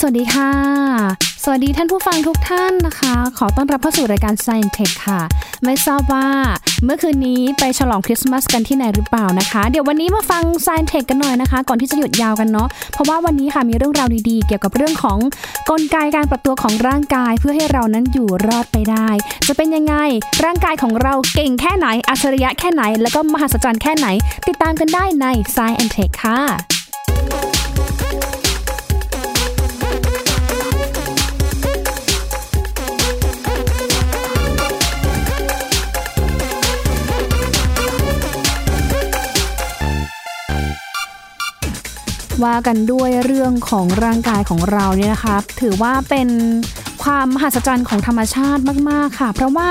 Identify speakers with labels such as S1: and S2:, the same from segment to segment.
S1: สวัสดีค่ะ สวัสดีท่านผู้ฟังทุกท่านนะคะ ขอต้อนรับเข้าสู่รายการ Science Tech ค่ะ ไม่ทราบว่าเมื่อคืนนี้ไปฉลองคริสต์มาสกันที่ไหนหรือเปล่านะคะ เดี๋ยววันนี้มาฟัง Science Tech กันหน่อยนะคะ ก่อนที่จะหยุดยาวกันเนาะ เพราะว่าวันนี้ค่ะมีเรื่องราวดีๆ เกี่ยวกับเรื่องของกลไกการปรับตัวของร่างกายเพื่อให้เรานั้นอยู่รอดไปได้ จะเป็นยังไง ร่างกายของเราเก่งแค่ไหน อัจฉริยะแค่ไหน แล้วก็มหัศจรรย์แค่ไหน ติดตามกันได้ใน Science Tech ค่ะ ว่ากันด้วยเรื่องของร่างกายของเราเนี่ยนะคะถือว่าเป็นความมหัศจรรย์ของธรรมชาติมาก ๆ ค่ะ เพราะว่า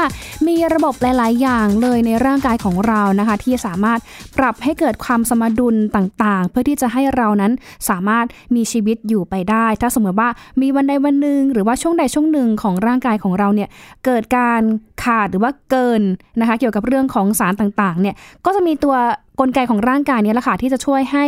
S1: มีระบบหลาย ๆ อย่างเลยในร่างกายของเรานะคะ ที่สามารถปรับให้เกิดความสมดุลต่าง ๆ เพื่อที่จะให้เรานั้นสามารถมีชีวิตอยู่ไปได้ ถ้าสมมติว่ามีวันใดวันหนึ่งหรือว่าช่วงใดช่วงหนึ่งของร่างกายของเราเนี่ยเกิดการขาดหรือว่าเกินนะคะเกี่ยวกับเรื่องของสารต่างๆเนี่ยก็จะมีตัวกลไกของร่างกายเนี้แหละค่ะที่จะช่วยให้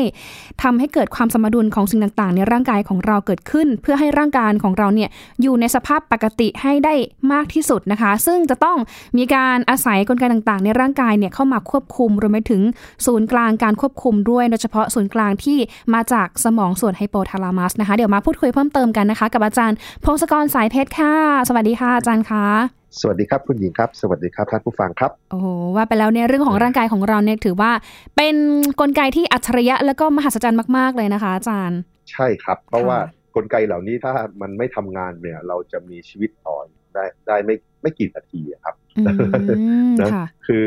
S1: ทำให้เกิดความสมดุลของสิ่งต่างๆ ในร่างกายของเราเกิดขึ้น เพื่อให้ร่างกายของเราเนี่ยอยู่ในสภาพปกติให้ได้มากที่สุดนะคะ ซึ่งจะต้องมีการอาศัยกลไกต่างๆ ในร่างกายเนี่ยเข้ามาควบคุมรวมไปถึงศูนย์กลางการควบคุมด้วยโดยเฉพาะศูนย์กลางที่มาจากสมองส่วนไฮโปทาลามัสนะคะเดี๋ยวมาพูดคุยเพิ่มเติมกันนะคะ กับอาจารย์พงศกรสายเพชรค่ะ สวัสดีค่ะอาจารย์คะ
S2: สวัสดีครับคุณหญิงครับ สวัสดีครับท่านผู้ฟังครับ
S1: โอ้โหว่าไปแล้วเนี่ยเรื่องของร่างกายของเราเนี่ยถือว่า เป็นกลไกที่อัจฉริยะแล้วก็มหัศจรรย์มาก ๆ เลยนะคะ อาจารย์
S2: ใช่ครับ เพราะว่ากลไกเหล่านี้ถ้ามันไม่ทำงานเนี่ยเราจะมีชีวิตต่อได้ได้ไม่ไม่กี่นาทีครับ
S1: อืม
S2: นะ
S1: ค่ะ
S2: คือ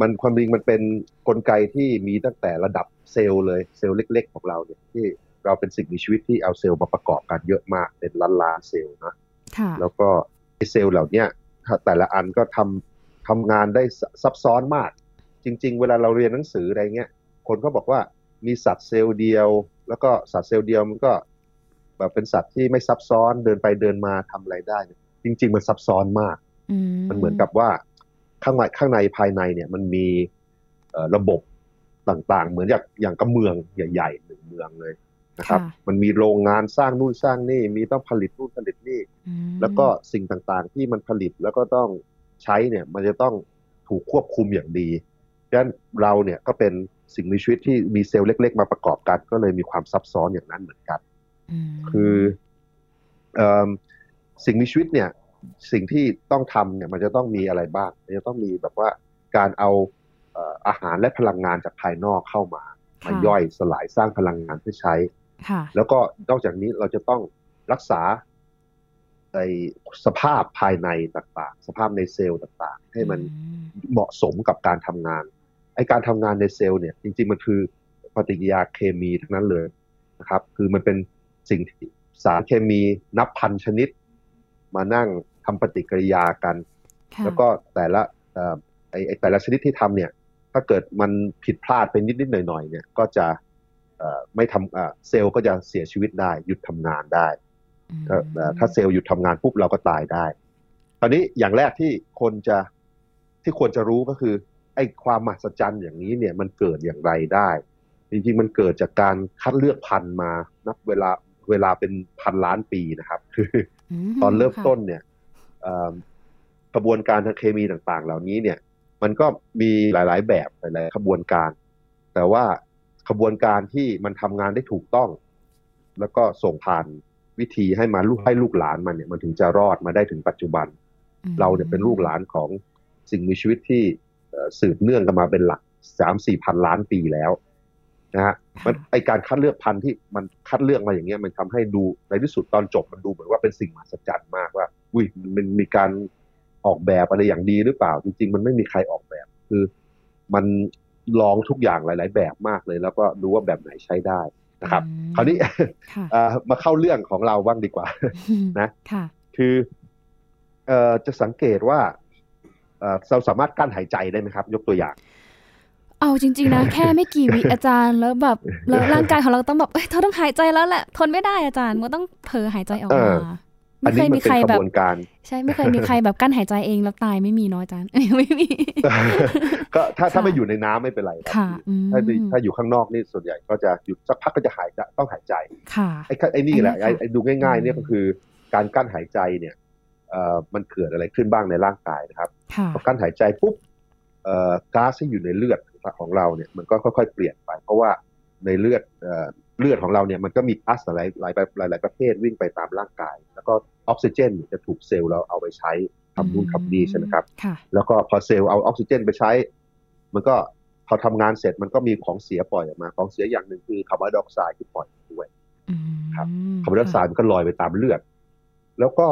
S2: มันความจริงมันเป็นกลไกที่มีตั้งแต่ระดับเซลล์เลยเซลล์เล็ก ๆ ของเราเนี่ยที่เราเป็นสิ่งมีชีวิตที่เอาเซลล์มาประกอบกันเยอะมากเป็นล้านล้านๆเซลล์นะ
S1: ค่ะ
S2: แล้วก็ไอ้เซลล์เหล่าเนี้ยถ้า แต่ละอันก็ทำทำงานได้ซซับซ้อนมาก จริง ๆ เวลาเราเรียนหนังสืออะไรเงี้ย คนก็บอกว่ามีสัตว์เซลล์เดียว แล้วก็สัตว์เซลล์เดียวมันก็แบบเป็นสัตว์ที่ไม่ซับซ้อนเดินไปเดินมาทำอะไรได้เนี่ยจริง ๆ มันซับซ้อนมาก
S1: อื
S2: มันเหมือนกับว่าข้างในข้างในภายในเนี่ยมันมีเอ่อระบบต่างๆ เหมือนอย่างอย่างกับเมืองใหญ่ๆหนึ่งเมืองเลย นะครับ มันมีโรงงานสร้างนู่นสร้างนี่มีต้องผลิตนู่นผลิตนี่
S1: อืม
S2: แล้วก็สิ่งต่างๆที่มันผลิตแล้วก็ต้องใช้เนี่ยมันจะต้องถูกควบคุมอย่างดีดังนั้นเราเนี่ยก็เป็นสิ่งมีชีวิตที่มีเซลล์เล็ก ๆ มาประกอบกัน ก็เลยมีความซับซ้อนอย่างนั้นเหมือนกัน
S1: ม
S2: คือเอมสิ่งมีชีวิตเนี่ย สิ่งที่ต้องทำเนี่ยมันจะต้องมีอะไรบ้างมันจะต้องมีแบบว่าการเอาเอ่ออาหารและพลังงานจากภายนอกเข้ามามาย่อยสลายสร้างพลังงานเพื่อใช้
S1: ค่ะ
S2: แล้วก็นอกจากนี้เราจะต้องรักษาในสภาพภายในต่างๆ สภาพในเซลล์ต่างๆ ให้มัน
S1: อื
S2: เหมาะสมกับการทำงาน ไอการทำงานในเซลล์เนี่ย จริง ๆ มันคือปฏิกิริยาเคมีทั้งนั้นเลยนะครับ คือมันเป็นสิ่งที่สารเคมีนับพันชนิด มานั่งทำปฏิกิริยากัน
S1: ค่ะ
S2: แล้วก็แต่ละเอ่อไอ้ไอ้แต่ละชนิดที่ทำเนี่ย ถ้าเกิดมันผิดพลาดไปนิดๆหน่อยๆเนี่ย ก็จะเอ่อ ไม่ทำเอ่อเซลล์ก็จะเสียชีวิตได้หยุดทำงานได้ถ้าเอ่อถ้าเซลล์หยุดทำงานปุ๊บเราก็ตายได้ตอนนี้อย่างแรกที่คนจะที่ควรจะรู้ก็คือ ไอ้ความมหัศจรรย์อย่างนี้เนี่ยมันเกิดอย่างไรได้ จริงๆมันเกิดจากการคัดเลือกพันธุ์มานับเวลาเวลาเป็นพันล้านปีนะครับคือ
S1: ม
S2: ตอนเริ่ม
S1: ค่ะ
S2: ต้นเนี่ยเอิ่มกระบวนการทางเคมีต่างๆ เหล่านี้เนี่ย มันก็มีหลายๆแบบหลายๆขบวนการ แต่ว่า ขบวนการที่มันทำงานได้ถูกต้อง แล้วก็ส่งผ่านวิธีให้มาลูกให้ลูกหลานมันเนี่ยมันถึงจะรอดมาได้ถึงปัจจุบัน
S1: อืม
S2: เราเนี่ยเป็นลูกหลานของสิ่งมีชีวิตที่เอ่อสืบเนื่องกันมาเป็นหลักสามสี่พันล้านปีแล้วนะฮะมันไอการคัดเลือกพันธุ์ที่มันคัดเลือกมาอย่างเงี้ยมันทำให้ดูในที่สุดตอนจบมันดูเหมือนว่าเป็นสิ่งมหัศจรรย์มากว่า อุ้ยมันมีการออกแบบอะไรอย่างดีหรือเปล่า จริง ๆ มันไม่มีใครออกแบบ คือ มัน ลองทุกอย่างหลาย ๆ แบบมากเลย แล้วก็ดูว่าแบบไหนใช้ได้นะครับ
S1: อืม
S2: คราวนี้
S1: ค่ะ
S2: เอ่อมาเข้าเรื่องของเราบ้างดีกว่านะ
S1: ค่ะ
S2: คือเอ่อจะสังเกตว่าเอ่อเราสามารถกั้นหายใจได้ไหมครับ ยกตัวอย่าง
S1: เอาจริง ๆ นะ แค่ไม่กี่วิอาจารย์แล้วแบบแล้วร่างกายของเราต้องแบบเอ้ยเธอต้องหายใจแล้วแหละทนไม่ได้อาจารย์มันก็ต้องเผลอหายใจออกมา
S2: เอออันนี้มันเป็นกระบวนการ
S1: ใช่ไม่เคยมีใครแบบกั้นหายใจเองแล้วตายไม่มีน้อยจานไม่มี
S2: ก็ถ้าถ้าไม่อยู่ในน้ำไม่เป็นไร
S1: ค่ะ
S2: ถ้าถ้าอยู่ข้างนอกนี่ส่วนใหญ่ก็จะหยุดสักพักก็จะหายใจต้องหายใจ
S1: ค่ะ
S2: ไอ้ไอ้นี่แหละไอ้ดูง่าย ๆ เนี่ยก็คือการกั้นหายใจเนี่ยเอ่อมันเกิดอะไรขึ้นบ้างในร่างกายนะครับพอกั้นหายใจปุ๊บเอ่อก๊าซที่อยู่ในเลือดของเราเนี่ยมันก็ค่อย ๆ เปลี่ยนไป เพราะว่าในเลือด เอ่อเลือดของเราเนี่ยมันก็มีก๊าซหลายหลายหลายหลายประเภทวิ่งไปตามร่างกาย แล้วก็ออกซิเจนจะถูกเซลล์เราเอาไปใช้ทำนู่นทำนี่ใช่ไหมครับ แล้วก็พอเซลล์เอาออกซิเจนไปใช้ มันก็พอทำงานเสร็จมันก็มีของเสียปล่อยออกมา ของเสียอย่างหนึ่งคือคาร์บอนไดออกไซด์ที่ปล่อยด้วยครับคาร์บอนไดออกไซด์มันก็ลอยไปตามเลือด แล้วก็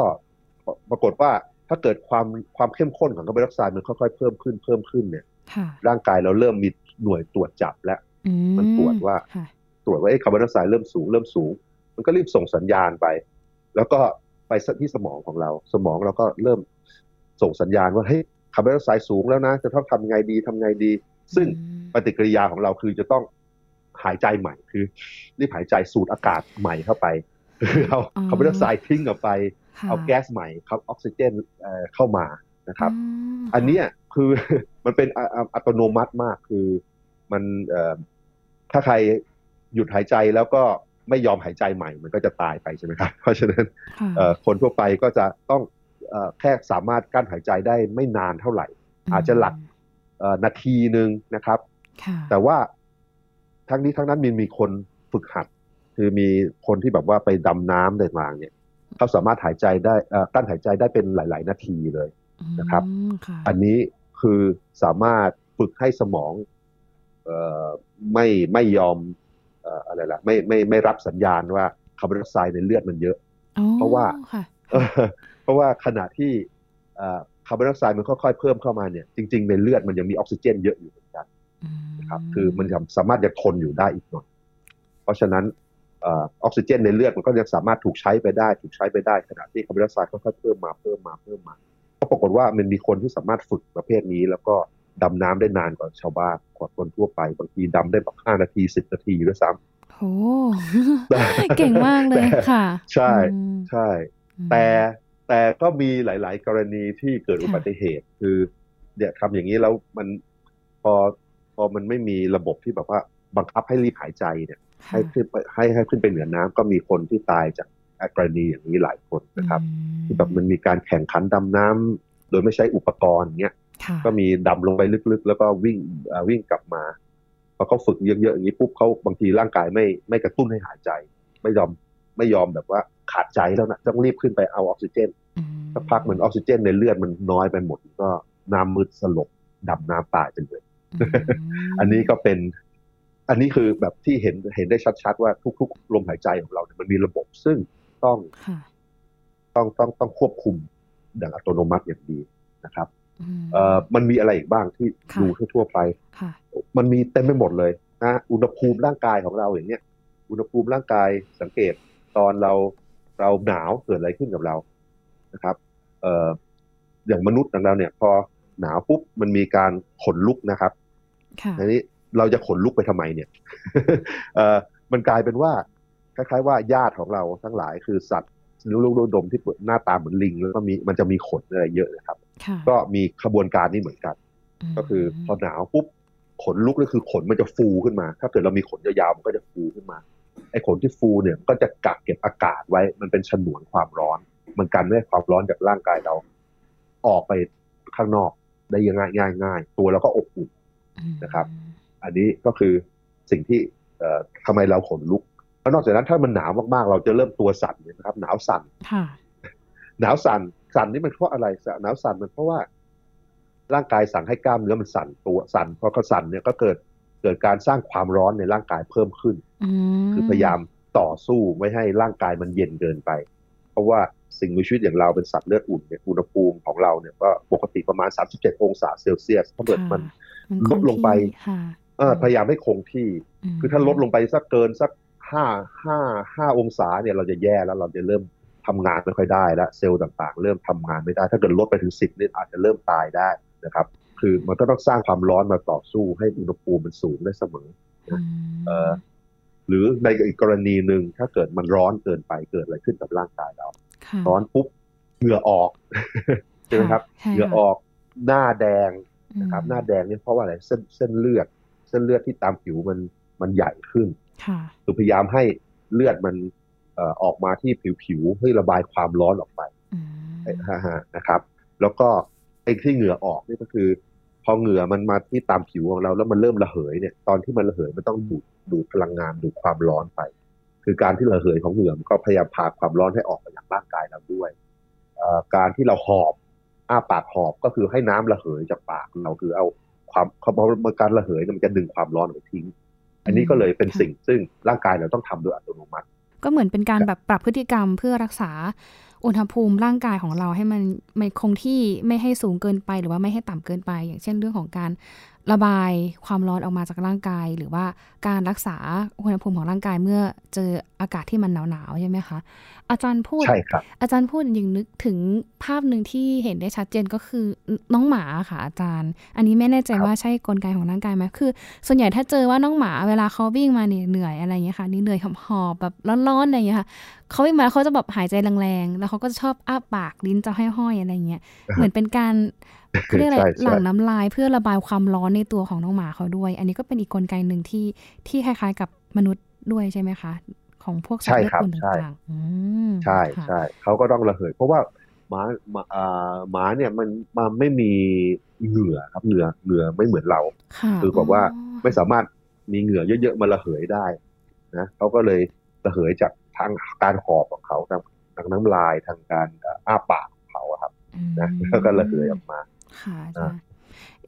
S2: ปรากฏว่าถ้าเกิดความความเข้มข้นของคาร์บอนไดออกไซด์มันค่อยๆเพิ่มขึ้นเพิ่มขึ้นเนี่ยร่างกายเราเริ่มมีหน่วยตรวจจับแล้ว มันตรวจว่า ตรวจว่าคาร์บอนไดออกไซด์เริ่มสูงเริ่มสูง มันก็รีบส่งสัญญาณไป แล้วก็ไปที่สมองของเรา สมองเราก็เริ่มส่งสัญญาณว่าเฮ้ยคาร์บอนไดออกไซด์สูงแล้วนะ จะต้องทำไงดีทำไงดี ซึ่งปฏิกิริยาของเราคือจะต้องหายใจใหม่คือรีบหายใจสูดอากาศใหม่เข้าไปเอาคาร์บอนไดออกไซด์ทิ้งออกไป เอาแก๊สใหม่ครับออกซิเจนเข้ามานะครับ อันนี้คือมันเป็นอัตโนมัติมากคือมันถ้าใคร หยุดหายใจแล้วก็ไม่ยอมหายใจใหม่ มันก็จะตายไปใช่ไหมครับ เพราะฉะนั้นคนทั่วไปก็จะต้องแค่สามารถกั้นหายใจได้ไม่นานเท่าไหร่ อาจจะหลักนาทีหนึ่งนะครับ แต่ว่าทั้งนี้ทั้งนั้นมีมีคนฝึกหัด คือมีคนที่แบบว่าไปดำน้ำต่างๆเนี่ยเขาสามารถหายใจได้กั้นหายใจได้เป็นหลาย ๆ นาทีเลยนะครับ อันนี้คือสามารถฝึกให้สมองไม่ไม่ยอม อะไรล่ะไม่ไม่ไม่รับสัญญาณว่าคาร์บอนไดออกไซด์ในเลือดมันเยอะ เพราะว่าเพราะว่าขณะที่คาร์บอนไดออกไซด์มันค่อยๆเพิ่มเข้ามาเนี่ยจริงๆในเลือดมันยังมีออกซิเจนเยอะอยู่เหมือนกันนะครับคือมันสามารถจะทนอยู่ได้อีกหน่อย เพราะฉะนั้นออกซิเจนในเลือดมันก็ยังสามารถถูกใช้ไปได้ ถูกใช้ไปได้ขณะที่คาร์บอนไดออกไซด์ค่อยๆเพิ่มมาเพิ่มมาเพิ่มมาก็ปรากฏว่ามันมีคนที่สามารถฝึกประเภทนี้แล้วก็ ดำน้ำได้นานกว่าชาวบ้านกว่าคนทั่วไป บางทีดำได้แบบห้านาทีสิบนาทีด้วยซ้ำ
S1: โอ้เก่งมากเลยค่ะ
S2: ใช่ใช่ แต่แต่ก็มีหลาย ๆ กรณีที่เกิดอุบัติเหตุ คือเนี่ยทำอย่างนี้แล้วมันพอพอมันไม่มีระบบที่แบบว่าบังคับให้รีบหายใจเนี่ยให้ขึ้นไปให้ให้ขึ้นไปเหนือน้ำก็มีคนที่ตายจากกรณีอย่างนี้หลายคนนะครับ ที่แบบมันมีการแข่งขันดำน้ำโดยไม่ใช้อุปกรณ์เงี้ย ก็มีดำลงไปลึกๆ แล้วก็วิ่งวิ่งกลับมาพอเขาฝึกเยอะๆอย่างนี้ปุ๊บเขาบางทีร่างกายไม่ไม่กระตุ้นให้หายใจ ไม่ยอมไม่ยอมแบบว่าขาดใจแล้วนะต้องรีบขึ้นไปเอาออกซิเจนสักพักเหมือนออกซิเจนในเลือดมันน้อยไปหมดก็น้ำมืดสลบดำน้ำตายไปเลยอันนี้ก็เป็น อันนี้คือแบบที่เห็นเห็นได้ชัดๆว่าทุกๆลมหายใจของเราเนี่ยมันมีระบบซึ่งต้องต้องต้องต้องควบคุมอย่างอัตโนมัติอย่างดีนะครับเอ่อ มันมีอะไรอีกบ้างที่ดูทั่วไป มันมีเต็มไปหมดเลยนะอุณหภูมิร่างกายของเราอย่างเนี้ยอุณหภูมิร่างกายสังเกตตอนเราเราหนาวเกิดอะไรขึ้นกับเรานะครับเอ่ออย่างมนุษย์ของเราเนี่ย พอหนาวปุ๊บมันมีการขนลุกนะครับอันนี้เราจะขนลุกไปทำไมเนี่ยเอ่อมันกลายเป็นว่าคล้ายๆว่าญาติของเราทั้งหลายคือสัตว์ลูกๆดมที่หน้าตาเหมือนลิง แล้วก็มีมันจะมีขนอะไรเยอะนะครับ ก็มีขบวนการนี้เหมือนกัน ก็คือพอหนาวปุ๊บขนลุกนี่คือขนมันจะฟูขึ้นมา ถ้าเกิดเรามีขนยาวๆมันก็จะฟูขึ้นมาไอ้ขนที่ฟูเนี่ยก็จะกักเก็บอากาศไว้ มันเป็นฉนวนความร้อน มันกันไม่ให้ความร้อนจากร่างกายเรา ออกไปข้างนอกได้ยังง่ายง่ายง่ายตัวเราก็อบอุ่นนะครับ อันนี้ก็คือสิ่งที่เอ่อทำไมเราขนลุกแล้วนอกจากนั้นถ้ามันหนาวมากๆ เราจะเริ่มตัวสั่นนะครับ หนาวสั่นหนาวสั่น สั่นนี่มันเพราะอะไรหนาวสั่นมันเพราะว่า ร่างกายสั่งให้กล้ามเนื้อมันสั่นตัวสั่นพอเขาสั่นเนี่ยก็เกิดเกิดการสร้างความร้อนในร่างกายเพิ่มขึ้น คือพยายามต่อสู้ไม่ให้ร่างกายมันเย็นเกินไป เพราะว่าสิ่งมีชีวิตอย่างเราเป็นสัตว์เลือดอุ่นเนี่ยอุณหภูมิของเราเนี่ยก็ปกติประมาณ 37 องศาเซลเซียสถ้าเกิดมันลดลงไปพยายามให้คงที่ คือถ้าลดลงไปสักเกินสักห้าห้าห้าองศาเนี่ยเราจะแย่แล้วเราจะเริ่ม ทำงานไม่ค่อยได้แล้วเซลล์ต่างๆ เริ่มทำงานไม่ได้ ถ้าเกิดลดไปถึงสิบนี่อาจจะเริ่มตายได้นะครับ คือมันก็ต้องสร้างความร้อนมาต่อสู้ให้อุณหภูมิมันสูงได้เสมอเออหรือในอีกกรณีหนึ่งถ้าเกิดมันร้อนเกินไปเกิดอะไรขึ้นกับร่างกายเรา ร้อนปุ๊บเหงื่อออกใช่ไหมครับเหงื่อออกหน้าแดงนะครับ หน้าแดงนี่เพราะว่าอะไรเส้นเส้นเลือด เส้นเลือดที่ตามผิวมันมันใหญ่ขึ้นคือพยายามให้เลือดมัน ออกมาที่ผิวผิวเพื่อระบายความร้อนออกไปนะครับ แล้วก็ไอ้ที่เหงื่อออกนี่ก็คือ พอเหงื่อมันมาที่ตามผิวของเราแล้วมันเริ่มระเหยเนี่ย ตอนที่มันระเหยมันต้องดูดดูดพลังงานดูดความร้อนไป คือการที่ระเหยของเหงื่อมันก็พยายามพาความร้อนให้ออกมาจากร่างกายเราด้วยการที่เราหอบอ้าปากหอบก็คือให้น้ำระเหยจากปากเราคือเอาความเขาบอกการระเหยมันจะดึงความร้อนออกทิ้ง อันนี้ก็เลยเป็นสิ่งซึ่งร่างกายเราต้องทำโดยอัตโนมัติ
S1: ก็เหมือนเป็นการแบบปรับพฤติกรรมเพื่อรักษาอุณหภูมิร่างกายของเราให้มันมันคงที่ไม่ให้สูงเกินไปหรือว่าไม่ให้ต่ำเกินไป อย่างเช่นเรื่องของการ ระบายความร้อนออกมาจากร่างกาย หรือว่าการรักษาอุณหภูมิของร่างกายเมื่อเจออากาศที่มันหนาวๆใช่ไหมคะอาจารย์พูด
S2: ใช่ครับ
S1: อาจารย์พูดยิงนึกถึงภาพหนึ่งที่เห็นได้ชัดเจนก็คือน้องหมาค่ะ อาจารย์ อันนี้ไม่แน่ใจว่าใช่กลไกของร่างกายไหมคือ ส่วนใหญ่ถ้าเจอว่าน้องหมาเวลาเขาวิ่งมาเนี่ยเหนื่อยอะไรเงี้ยค่ะนี่เหนื่อยหอบแบบร้อนๆอะไรเงี้ยค่ะเขาวิ่งมาเขาจะแบบหายใจแรงๆแล้วเขาก็จะชอบอ้าปากลิ้นจะห้อยๆอะไรเงี้ยเหมือนเป็นการเขาเรียกอะไรหลั่งน้ำลายเพื่อระบายความร้อนในตัวของน้องหมาเขาด้วย อันนี้ก็เป็นอีกกลไกหนึ่งที่ที่คล้ายๆ กับมนุษย์ด้วยใช่ไหมคะ ของพวกสัตว์เลือดอุ่นต่าง
S2: ๆใช่ใช่เขาก็ต้องระเหยเพราะว่าหมาหมาเนี่ยมันมันไม่มีเหงื่อครับเหงื่อเหงื่อไม่เหมือนเราคือบอกว่าไม่สามารถมีเหงื่อเยอะๆมาระเหยได้นะเขาก็เลยระเหยจากทางการหอบของเขาทางทางน้ำลายทางการอ้าปากของเขาครับนะแล้วก็ระเหยออกมา
S1: ค่ะอาจารย์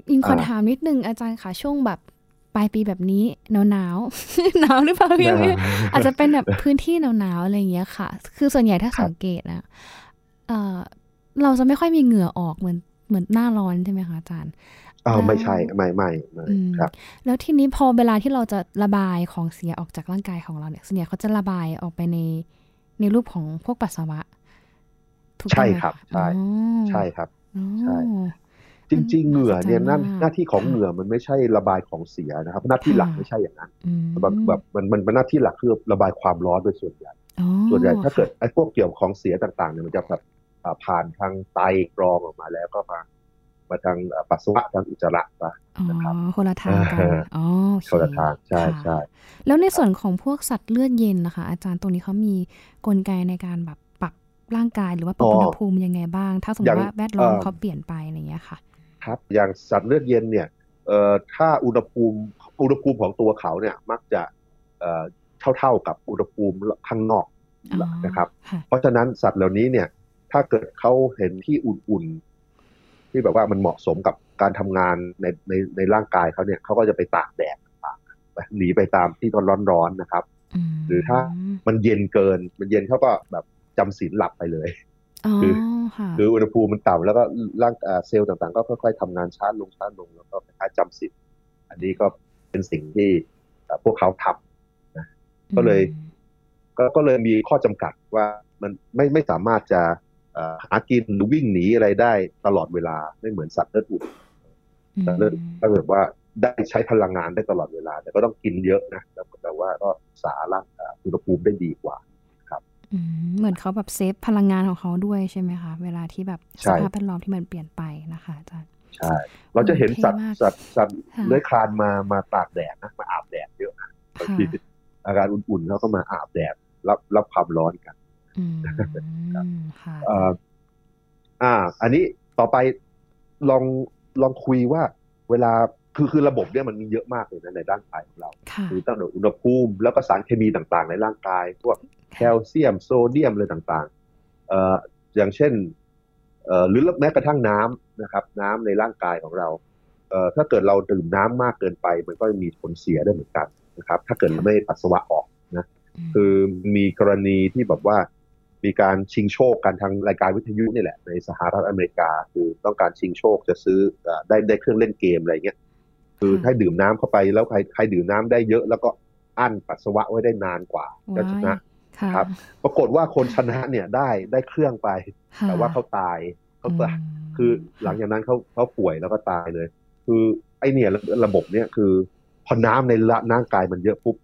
S1: อิงขอถามนิดนึงอาจารย์ค่ะช่วงแบบปลายปีแบบนี้หนาวหนาวหนาวหรือเปล่าพี่อาจจะเป็นแบบพื้นที่หนาวหนาวอะไรอย่างเงี้ยค่ะ คือส่วนใหญ่ถ้าสังเกตนะเออเราจะไม่ค่อยมีเหงื่อออกเหมือนเหมือนหน้าร้อนใช่ไหมคะอาจารย์
S2: อ๋อไม่ใช่ไม่ไม่ไม่ครับ
S1: แล้วทีนี้พอเวลาที่เราจะระบายของเสียออกจากร่างกายของเราเนี่ยส่วนใหญ่เขาจะระบายออกไปในในรูปของพวกปัสสาวะ
S2: ใช่ครับใช่ใช่ครับใช่ จริง ๆ เหงื่อเนี่ยนั่นหน้าที่ของเหงื่อมันไม่ใช่ระบายของเสียนะครับ หน้าที่หลักไม่ใช่อย่างนั้นแบบแบบมันมันเป็นหน้าที่หลักคือระบายความร้อนโดยส่วนใหญ่ส่วนใหญ่ถ้าเกิดไอ้พวกเกี่ยวของเสียต่างๆเนี่ยมันจะแบบผ่านทางไตกรองออกมาแล้วก็มามาทางปัสสาวะทางอุจจาระปะ
S1: นะครับคนละทางกันอ๋อ
S2: คนละทางใช่ใช่
S1: แล้วในส่วนของพวกสัตว์เลือดเย็นนะคะ อาจารย์ตรงนี้เขามีกลไกในการแบบปรับร่างกายหรือว่าปรับอุณหภูมิยังไงบ้าง ถ้าสมมติว่าแวดล้อมเขาเปลี่ยนไปอะไรอย่างเงี้ยค่ะ
S2: ครับอย่างสัตว์เลือดเย็นเนี่ยเอ่อถ้าอุณหภูมิอุณหภูมิของตัวเขาเนี่ยมักจะเอ่อเท่าเท่ากับอุณหภูมิข้างนอกนะครับ เพราะฉะนั้นสัตว์เหล่านี้เนี่ยถ้าเกิดเขาเห็นที่อุ่นๆ ที่แบบว่ามันเหมาะสมกับการทำงานในในในร่างกายเขาเนี่ยเขาก็จะไปตากแดดต่างๆหนีไปตามที่ร้อนๆนะครับ หรือถ้ามันเย็นเกินมันเย็นเขาก็แบบจำศีลหลับไปเลย
S1: คือ
S2: คืออุณหภูมิมันต่ำแล้วก็ร่างเซลล์ต่างๆ ก็ค่อยๆทำงานช้าลงช้าลงแล้วก็คล้ายๆจำสิทธิ์อันนี้ก็เป็นสิ่งที่พวกเขาทำนะก็เลยก็ก็เลยมีข้อจำกัดว่ามันไม่ไม่สามารถจะหากินหรือวิ่งหนีอะไรได้ตลอดเวลาไม่เหมือนสัตว์เลือดอุ่นสัตว์เลือดถ้าเกิดว่าได้ใช้พลังงานได้ตลอดเวลา แต่ก็ต้องกินเยอะนะแต่ว่าก็สาร่างอุณหภูมิได้ดีกว่า
S1: เหมือนเขาแบบเซฟพลังงานของเขาด้วยใช่ไหมคะเวลาที่แบบสภาพแวดล้อมที่มันเปลี่ยนไปนะคะอาจารย์
S2: ใช่เราจะเห็นสัตว์สัตว์สัตว์เลื้อยคลานมามาตากแดดนะมาอาบแดดเยอะบางทีอาการอุ่นๆเขาก็มาอาบแดดรับรับความร้อนกันอ่า อันนี้ต่อไปลองลองคุยว่าเวลา คือคือระบบเนี่ยมันมีเยอะมากเลยนะในร่างกายของเราคือตั้งแต่อุณหภูมิ แล้วก็สารเคมีต่างๆ ในร่างกายพวกแคลเซียมโซเดียมอะไรต่างๆเอ่ออย่างเช่นเอ่อหรือแม้กระทั่งน้ำนะครับ น้ำในร่างกายของเราเอ่อถ้าเกิดเราดื่มน้ำมากเกินไป มันก็มีผลเสียได้เหมือนกันนะครับ ถ้าเกิดเราไม่ปัสสาวะออกนะคือมีกรณีที่แบบว่ามีการชิงโชคกันทางรายการวิทยุนี่แหละในสหรัฐอเมริกา คือต้องการชิงโชคจะซื้อได้ได้เครื่องเล่นเกมอะไรเงี้ย คือให้ดื่มน้ำเข้าไปแล้วใครใครดื่มน้ำได้เยอะ แล้วก็อั้นปัสสาวะไว้ได้นานกว่าก็ชนะครับ ปรากฏว่าคนชนะเนี่ยได้ได้เครื่องไป แต่ว่าเขาตายเขาตายคือหลังจากนั้นเขาเขาป่วยแล้วก็ตายเลย คือไอเนี่ยระบบเนี่ยคือ พอน้ำในร่างกายมันเยอะปุ๊บ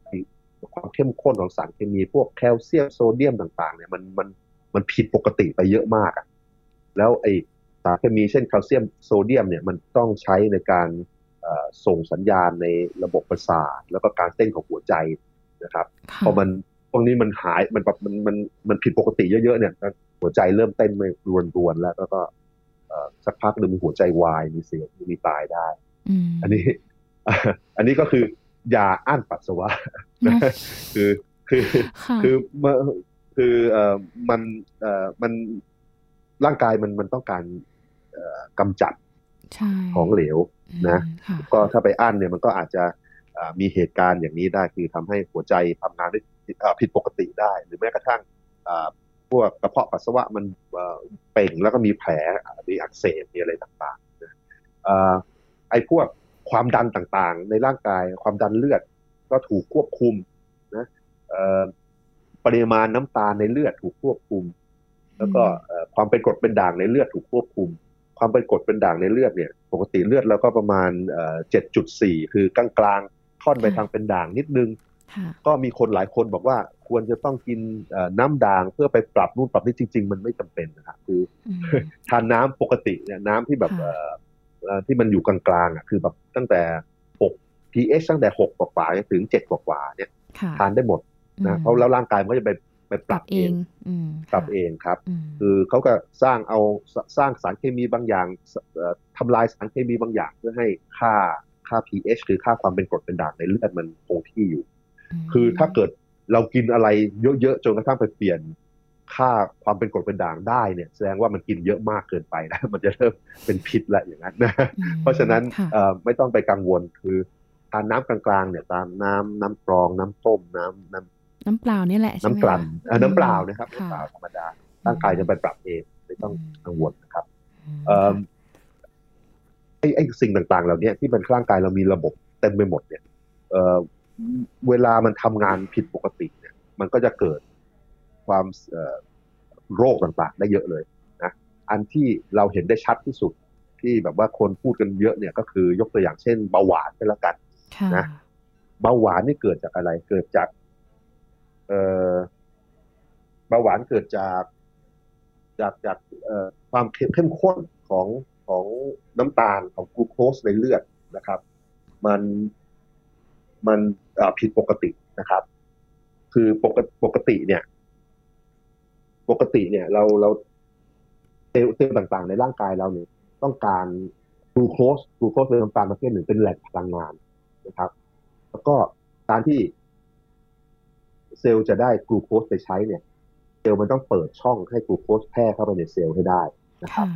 S2: ความเข้มข้นของสารเคมีพวกแคลเซียมโซเดียมต่างๆเนี่ยมันมันมันผิดปกติไปเยอะมากอะแล้วไอสารเคมีเช่นแคลเซียมโซเดียมเนี่ยมันต้องใช้ในการ ส่งสัญญาณในระบบประสาท แล้วก็การเต้นของหัวใจนะครับพอมันพวกนี้มันหายมันแบบมันมันมันผิดปกติเยอะๆเนี่ยหัวใจเริ่มเต้นไม่รวนๆแล้วแล้วก็สักพักหนึ่งมีหัวใจวายมีเสียมีตายได้ อันนี้ อันนี้ก็คือยาอั้นปัสสาวะคือคือคือเมื่อคือเอ่อมันเอ่อมันร่างกายมันมันต้องการกำจัดของเหลว นะก็ถ้าไปอั้นเนี่ยมันก็อาจจะมีเหตุการณ์อย่างนี้ได้คือทำให้หัวใจทำงานได้ผิดปกติได้ หรือแม้กระทั่งพวกกระเพาะปัสสาวะมันเป่งแล้วก็มีแผลมีอักเสบมีอะไรต่างๆไอ้พวกความดันต่างๆ ในร่างกายความดันเลือดก็ถูกควบคุมนะปริมาณน้ำตาลในเลือดถูกควบคุม แล้วก็ความเป็นกรดเป็นด่างในเลือดถูกควบคุม ความเป็นกรดเป็นด่างในเลือดเนี่ย ปกติเลือดเราก็ประมาณเจ็ดจุดสี่คือกลางกลางค่อนไปทางเป็นด่างนิดนึง ก็มีคนหลายคนบอกว่าควรจะต้องกินน้ำด่างเพื่อไปปรับนู่นปรับนี่จริง ๆ มันไม่จำเป็นนะครับคือทานน้ำปกติเนี่ยน้ำที่แบบที่มันอยู่กลางๆอะคือแบบตั้งแต่หก pH ตั้งแต่หกกว่าๆถึงเจ็ดกว่าๆเนี่ยทานได้หมดนะเพราะแล้วร่างกายมันก็จะไป ไปปรับเองปรับเองครับ คือเขาก็สร้างเอาสร้างสารเคมีบางอย่างทำลายสารเคมีบางอย่าง เพื่อให้ค่าค่า pH คือค่าความเป็นกรดเป็นด่างในเลือดมันคงที่อยู่ คือถ้าเกิดเรากินอะไรเยอะๆจนกระทั่งไปเปลี่ยนค่าความเป็นกรดเป็นด่างได้เนี่ย แสดงว่ามันกินเยอะมากเกินไปนะมันจะเริ่มเป็นพิษละอย่างนั้นนะเพราะฉะนั้นไม่ต้องไปกังวลคือทานน้ำกลางๆเนี่ยตามน้ำน้ำกรองน้ำต้มน้ำน้ำ
S1: น้ำเปล่านี่แหละ
S2: น้ำกลั่นน้ำเปล่านะครับน้ำเปล่าธรรมดาร่างกายจะไปปรับเองไม่ต้องกังวลนะครับไอ้ไอ้สิ่งต่างๆเหล่านี้ที่มันร่างกายเรามีระบบเต็มไปหมดเนี่ยเเวลามันทำงานผิดปกติเนี่ย มันก็จะเกิดความโรคต่างๆ ได้เยอะเลยนะอันที่เราเห็นได้ชัดที่สุดที่แบบว่าคนพูดกันเยอะเนี่ยก็คือยกตัวอย่างเช่นเบาหวานไปแล้วกันนะเบาหวานนี่เกิดจากอะไรเกิดจาก เบาหวานเกิดจากจากจากความเข้มข้นของของน้ำตาลของกลูโคสในเลือดนะครับ มันมันผิดปกตินะครับ คือปกติปกติเนี่ย ปกติเนี่ย เราเราเซลล์เซลล์ต่างๆ ในร่างกายเราเนี่ยต้องการกลูโคสกลูโคสเป็นน้ำตาลประเภทหนึ่งเป็นแหล่งพลังงานนะครับ แล้วก็การที่ เซลล์จะได้กลูโคสไปใช้เนี่ย เซลล์มันต้องเปิดช่องให้กลูโคสแพร่เข้าไปในเซลล์ให้ได้นะครับ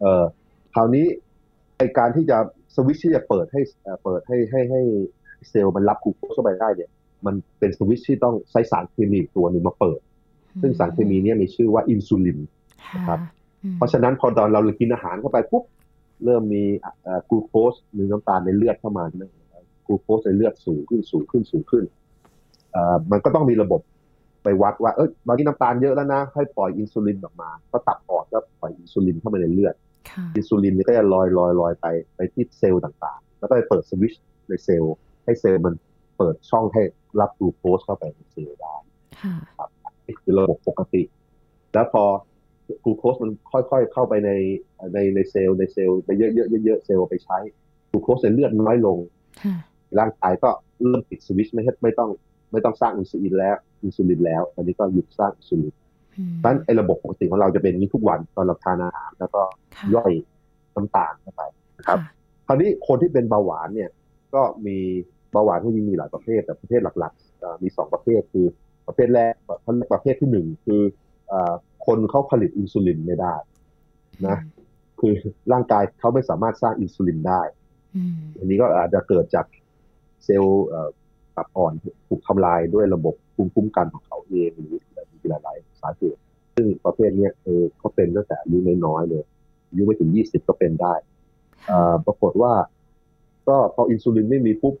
S2: เอ่อคราวนี้ในการที่จะสวิตช์ที่จะเปิดให้เปิดให้ให้ให้เซลล์มันรับกลูโคสเข้าไปได้เนี่ย มันเป็นสวิตช์ที่ต้องใช้สารเคมีตัวหนึ่งมาเปิด ซึ่งสารเคมีนี้มีชื่อว่าอินซูลินนะครับเพราะฉะนั้นพอตอนเรากินอาหารเข้าไปปุ๊บเริ่มมีกลูโคสหรือน้ำตาลในเลือดเข้ามากลูโคสในเลือดสูงขึ้นสูงขึ้นสูงขึ้น มันก็ต้องมีระบบไปวัดว่าเออบางทีน้ำตาลเยอะแล้วนะ ให้ปล่อยอินซูลินออกมา ก็ตับอ่อนแล้วปล่อยอินซูลินเข้ามาในเลือด อินซูลินนี่ก็จะลอยลอยลอยไปไปที่เซลล์ต่างๆ แล้วก็ไปเปิดสวิตช์ในเซลล์ให้เซลล์มันเปิดช่องให้รับกลูโคสเข้าไปในเซลล์ได้ครับนี่คือระบบปกติ แล้วพอกลูโคสมันค่อยๆเข้าไปในในในเซลล์ในเซลล์ไปเยอะๆเยอะๆเซลล์ไปใช้กลูโคสในเลือดน้อยลงร่างกายก็เริ่มปิดสวิตช์ไม่ไม่ต้อง ไม่ต้องสร้างอินซูลินแล้วอินซูลินแล้วตอนนี้ก็หยุดสร้างอินซูลินดังนั้นไอ้ระบบปกติของเราจะเป็นนี้ทุกวันตอนเราทานอาหารแล้วก็ย่อยน้ำตาลเข้าไปนะครับ คราวนี้คนที่เป็นเบาหวานเนี่ย ก็มีเบาหวานที่มีหลายประเภทแต่ประเภทหลักๆ มีสองประเภทคือประเภทแรกประเภทที่หนึ่งคือคนเขาผลิตอินซูลินไม่ได้นะคือร่างกายเขาไม่สามารถสร้างอินซูลินได้ อันนี้ก็อาจจะเกิดจากเซลล์ ตับอ่อนถูกทำลายด้วยระบบภูมิคุ้มกันของเขาเองหรือมีหลายๆสาเหตุซึ่งประเภทนี้เออเขาเป็นตั้งแต่อายุน้อยๆเลยอายุไม่ถึงยี่สิบก็เป็นได้ปรากฏว่า ก็พออินซูลินไม่มีปุ๊บ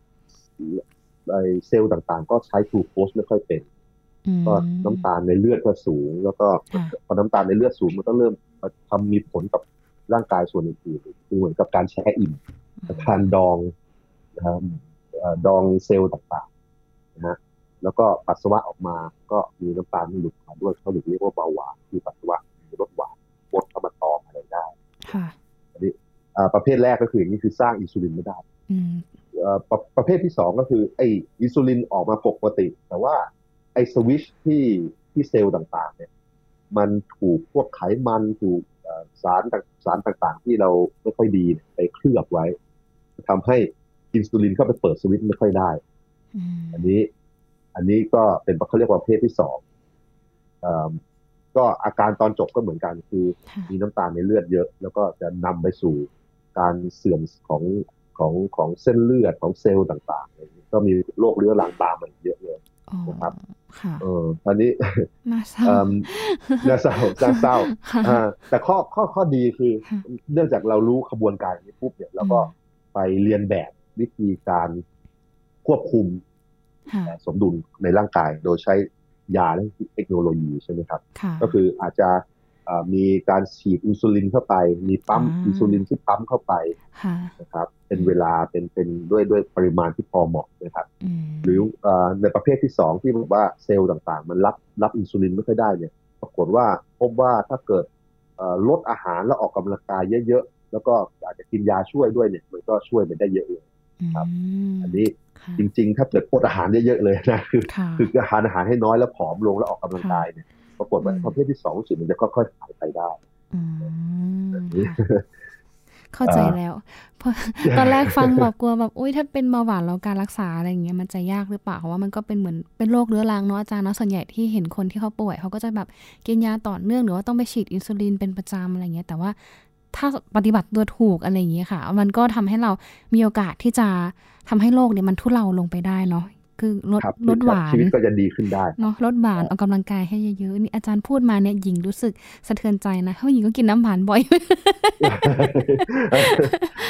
S2: ไอเซลล์ต่างๆ ก็ใช้กลูโคสไม่ค่อยเป็นก็น้ำตาลในเลือดก็สูง แล้วก็พอน้ำตาลในเลือดสูงมันก็เริ่มทำมีผลกับร่างกายส่วนอื่นๆคือเหมือนกับการแช่อิ่มการดอง ดองเซลล์ต่างๆนะฮะแล้วก็ปัสสาวะออกมาก็มีน้ำตาลหลุดมาด้วยเขาเรียกว่าเบาหวานคือปัสสาวะมีรสหวานบดเข้ามาตอมอะไรได้
S1: ค่ะ
S2: อันนี้อ่าประเภทแรกก็คืออย่างนี้คือสร้างอินซูลินไม่ได้
S1: อืม
S2: เอ่อประประเภทที่สองก็คือไออินซูลินออกมาปกติ แต่ว่าไอสวิชที่ที่เซลล์ต่างๆ เนี่ย มันถูกพวกไขมันถูกเอ่อสารต่างสารต่างๆ ที่เราไม่ค่อยดีเนี่ยไปเคลือบไว้ทำให้ อินซูลินเข้าไปเปิดสวิตช์ไม่ค่อยได้
S1: อืม
S2: อันนี้ อันนี้ก็เป็นเขาเรียกว่าประเภทที่สองเอิ่มก็อาการตอนจบก็เหมือนกันคือ
S1: ค่ะ
S2: มีน้ำตาลในเลือดเยอะ แล้วก็จะนำไปสู่การเสื่อมของของของเส้นเลือดของเซลล์ต่างๆอะไรอย่างนี้ก็มีโรคเรื้อรังตามมาอีกเยอะเลย
S1: อ๋อ
S2: นะครับ
S1: ค่ะ
S2: เออตอนนี้
S1: น่าเศร้า
S2: เอิ่มน่าเศร้าน่าเศร้า
S1: ค่ะ
S2: อ่าแต่ข้อข้อข้อดีคือ
S1: ค่ะ
S2: เนื่องจากเรารู้ขบวนการนี้ปุ๊บเนี่ยเราก็ไปเรียนแบบ วิธีการควบคุม
S1: ค่ะ
S2: สมดุลในร่างกาย โดยใช้ยาและเทคโนโลยีใช่ไหมครับ
S1: ค่ะ
S2: ก็คืออาจจะเอ่อมีการฉีดอินซูลินเข้าไป มีปั๊ม
S1: อ่า
S2: อินซูลินที่ปั๊มเข้าไป
S1: ค่ะ
S2: นะครับเป็นเวลาเป็นเป็นด้วยด้วยปริมาณที่พอเหมาะนะครับ
S1: อืม
S2: หรือเอ่อในประเภทที่สองที่บอกว่าเซลล์ต่างๆ มันรับรับอินซูลินไม่ค่อยได้เนี่ยปรากฏว่าพบว่าถ้าเกิดเอ่อลดอาหารแล้วออกกำลังกายเยอะๆ แล้วก็อาจจะกินยาช่วยด้วยเนี่ยมันก็ช่วยไปได้เยอะเลย ครับ
S1: ม
S2: อันนี้
S1: ค่ะ
S2: จริงๆ ถ้าเกิดอดอาหารเยอะๆเลยนะคือ
S1: ค่ะ
S2: คืออาหารอาหารให้น้อยแล้วผอมลงแล้วออกกำลังกายเนี่ยปรากฏว่า
S1: อืม
S2: ประเภทที่สองรู้สึกมันจะค่อยๆหายไปได้
S1: อืม
S2: แบบนี้
S1: ค่ะเข้าใจแล้วเพราะตอนแรกฟังแบบกลัวแบบอุ้ยถ้าเป็นเบาหวานแล้วการรักษาอะไรอย่างเงี้ยมันจะยากหรือเปล่าเพราะว่ามันก็เป็นเหมือนเป็นโรคเรื้อรังเนาะอาจารย์เนาะส่วนใหญ่ที่เห็นคนที่เขาป่วยเขาก็จะแบบกินยาต่อเนื่องหรือว่าต้องไปฉีดอินซูลินเป็นประจำอะไรเงี้ยแต่ว่า ถ้าปฏิบัติตัวถูกอะไรอย่างเงี้ยค่ะ มันก็ทำให้เรามีโอกาสที่จะทำให้โรคเนี่ยมันทุเลาลงไปได้เนาะคือลด
S2: ครับ
S1: ลดหวาน
S2: ชีวิตก็จะดีขึ้นได้
S1: เนาะลดหวานออกกำลังกายให้เยอะๆนี่อาจารย์พูดมาเนี่ยหญิงรู้สึกสะเทือนใจนะเพราะหญิงก็กินน้ำหวานบ่อย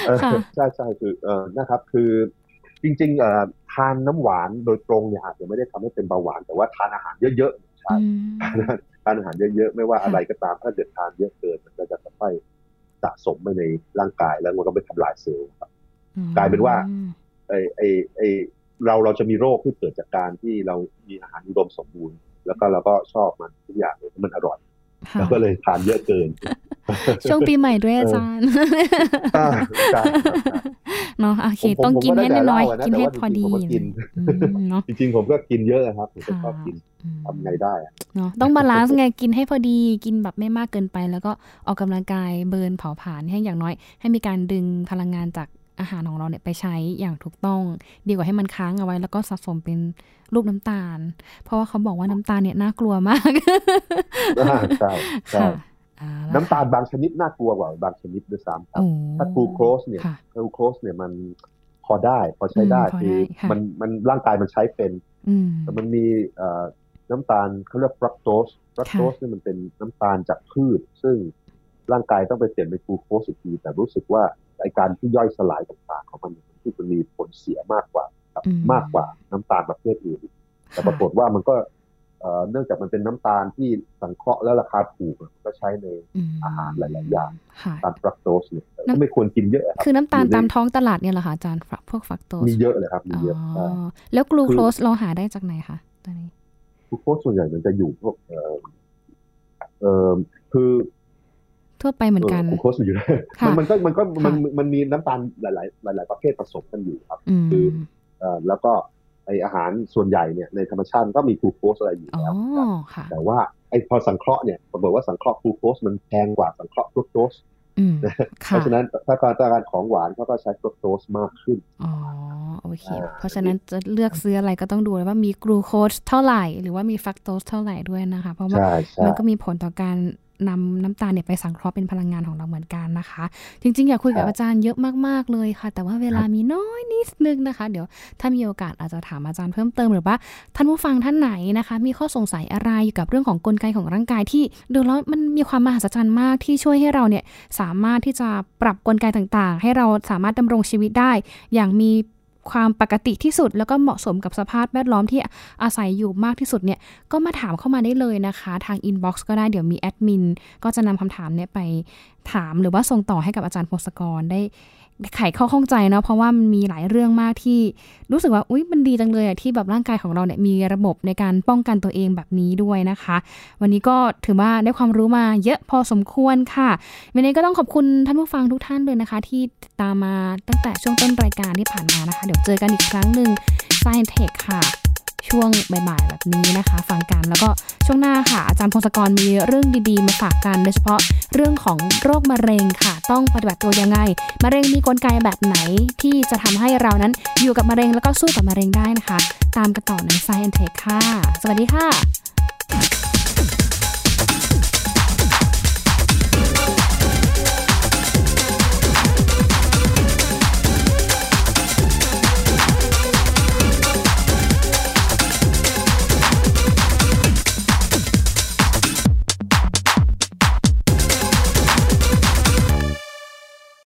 S2: เออ
S1: ค่ะ
S2: ใช่ใช่คือเออนะครับ คือจริงๆเอ่อทานน้ำหวานโดยตรงเนี่ยอาจจะไม่ได้ทำให้เป็นเบาหวาน แต่ว่าทานอาหารเยอะๆใช่
S1: อืม
S2: ทานอาหารเยอะๆไม่ว่า
S1: ค่ะ
S2: อะไรก็ตามถ้าเกิดทานเยอะเกินมันก็จะค่อยๆ สะสมไปในร่างกายแล้วมันก็ไปทำลายเซลล์ครับกลายเป็นว่าไอไอไอเราเราจะมีโรคที่เกิดจากการที่เรามีอาหารอุดมสมบูรณ์ แล้วก็เราก็ชอบมันทุกอย่างเลยมันอร่อย
S1: ค่ะ
S2: แล้วก็เลยทานเยอะเกิน
S1: ช่วงปีใหม่ด้วยอาจารย์
S2: อ่าใช่ครับใช่
S1: เนาะโอเค
S2: ผมผม
S1: ต้องกินให้
S2: ผมก็ได้
S1: น้อย
S2: แต่
S1: ๆกินให้
S2: เล่าอะนะ
S1: พอดี
S2: แต่ว่าจริงๆผมก็กิน
S1: อืมเนาะ
S2: จริงๆผมก็กินเยอะครับผมก็
S1: ค่ะ
S2: ชอบกิน
S1: อืม
S2: ทำไงได้อะ
S1: เนาะต้อง balance ไงกินให้พอดีกินแบบไม่มากเกินไป แล้วก็ออกกำลังกาย burn เผาผลาญให้อย่างน้อย ให้มีการดึงพลังงานจากอาหารของเราเนี่ยไปใช้อย่างถูกต้อง ดีกว่าให้มันค้างเอาไว้แล้วก็สะสมเป็นรูปน้ำตาล เพราะว่าเขาบอกว่าน้ำตาลเนี่ยน่ากลัวมาก
S2: อ่าใช่ใช่
S1: ค่ะเอาละ
S2: น้ำตาลบางชนิดน่ากลัวกว่าบางชนิดด้วยซ้ำครับ
S1: โอ้
S2: ถ้ากลูโคสเนี่ย
S1: ค่ะ
S2: กลูโคสเนี่ยมันพอได้ พอใช้ได้
S1: อืมพอได้
S2: คือ
S1: ค่ะ
S2: มันมันร่างกายมันใช้เป็น
S1: อืม
S2: แต่มันมีเอ่อน้ำตาลเขาเรียกฟรักโตสฟรักโตสเนี่ยมันเป็นน้ำตาลจากพืช ซึ่งร่างกายต้องไปเปลี่ยนเป็นกลูโคสอีกทีแต่รู้สึกว่าไอการที่ย่อยสลายต่างๆของมันเนี่ยที่มันมีผลเสียมากกว่าครับ
S1: อืม
S2: มากกว่าน้ำตาลประเภทอื่นแต่ปรากฏว่ามันก็ เอ่อเนื่องจากมันเป็นน้ำตาลที่สังเคราะห์และราคาถูกอะก็ใช้ใน
S1: ม
S2: อาหารหลาย ๆ อย่าง
S1: ค่ะ
S2: ตาลฟรักโตสเนี่ยแต่
S1: น้ำ
S2: ก็ไม่ควรกินเยอะครับ
S1: คือน้ำตาล
S2: ยู่ใน
S1: ตามท้องตลาดเนี่ยเหรอคะอาจารย์ฝักพวกฟักโตส
S2: มีเยอะเลยครับมีเยอะ
S1: อ๋
S2: ใช่
S1: อแล้วกลูโคสเราหาได้จากไหนคะตอนนี้
S2: กลูโคสส่วนใหญ่มันจะอยู่พวกเอ่อเอ่อคือ
S1: ทั่วไปเหมือนกัน
S2: กลูโคสมันอยู่
S1: ค่ะ
S2: มันมันก็มันก็มัน
S1: ค่ะ
S2: มันมีน้ำตาลหลาย ๆ หลาย ๆ ประเภทผสมกันอยู่ครับ
S1: อืม
S2: คือเอ่อแล้วก็ ไออาหารส่วนใหญ่เนี่ยในธรรมชาติก็มีกลูโคสอะไรอยู่
S1: อ๋อ
S2: แล้วครับ
S1: ค่ะ
S2: แต่ว่าไอพอสังเคราะห์เนี่ยผมบอกว่าสังเคราะห์กลูโคสมันแพงกว่าสังเคราะห์ฟรุกโตส
S1: อืมค่ะ
S2: ราะฉะนั้นถ้าการต้องการของหวานเขาก็ใช้ฟรุกโตสมากขึ้น
S1: อ๋อโอเค
S2: อ่า
S1: เพราะฉะนั้นจะเลือกซื้ออะไรก็ต้องดูเลยว่ามีกลูโคสเท่าไหร่ หรือว่ามีฟรุกโตสเท่าไหร่ด้วยนะคะ เพราะว่า
S2: ใช่ใช่
S1: มันก็มีผลต่อการ นำน้ำตาลเนี่ยไปสังเคราะห์เป็นพลังงานของเราเหมือนกันนะคะ จริง ๆ อยากคุยกับอาจารย์เยอะมากๆเลยค่ะ แต่ว่าเวลามีน้อยนิดนึงนะคะ เดี๋ยวถ้ามีโอกาสอาจจะถามอาจารย์เพิ่มเติมหรือว่าท่านผู้ฟังท่านไหนนะคะ มีข้อสงสัยอะไรเกี่ยวกับเรื่องของกลไกของร่างกายที่ดูแล้วมันมีความมหัศจรรย์มากที่ช่วยให้เราเนี่ยสามารถที่จะปรับกลไกต่างๆ ให้เราสามารถดำรงชีวิตได้ อย่างมี ความปกติที่สุด แล้วก็เหมาะสมกับสภาพแวดล้อมที่อาศัยอยู่มากที่สุดเนี่ยก็มาถามเข้ามาได้เลยนะคะ ทาง inbox ก็ได้เดี๋ยวมีแอดมินก็จะนำคำถามเนี่ยไปถามหรือว่าส่งต่อให้กับอาจารย์พงศกรได้ ไขข้อข้องใจเนาะเพราะว่ามันมีหลายเรื่องมากที่รู้สึกว่าอุ้ยมันดีจังเลยอะที่แบบร่างกายของเราเนี่ยมีระบบในการป้องกันตัวเองแบบนี้ด้วยนะคะ วันนี้ก็ถือว่าได้ความรู้มาเยอะพอสมควรค่ะวันนี้ก็ต้องขอบคุณท่านผู้ฟังทุกท่านเลยนะคะ ที่ตามมาตั้งแต่ช่วงต้นรายการที่ผ่านมานะคะ เดี๋ยวเจอกันอีกครั้งหนึ่ง Science Tech ค่ะ ช่วงบ่ายๆแบบนี้นะคะ ฟังกันแล้วก็ช่วงหน้าค่ะ อาจารย์พงศกรมีเรื่องดีๆ มาฝากกันโดยเฉพาะเรื่องของโรคมะเร็งค่ะ ต้องปฏิบัติตัวยังไงมะเร็งมีกลไกแบบไหนที่จะทำให้เรานั้นอยู่กับมะเร็งแล้วก็สู้กับมะเร็งได้นะคะ ตามกันต่อใน Science Tech ค่ะ สวัสดีค่ะ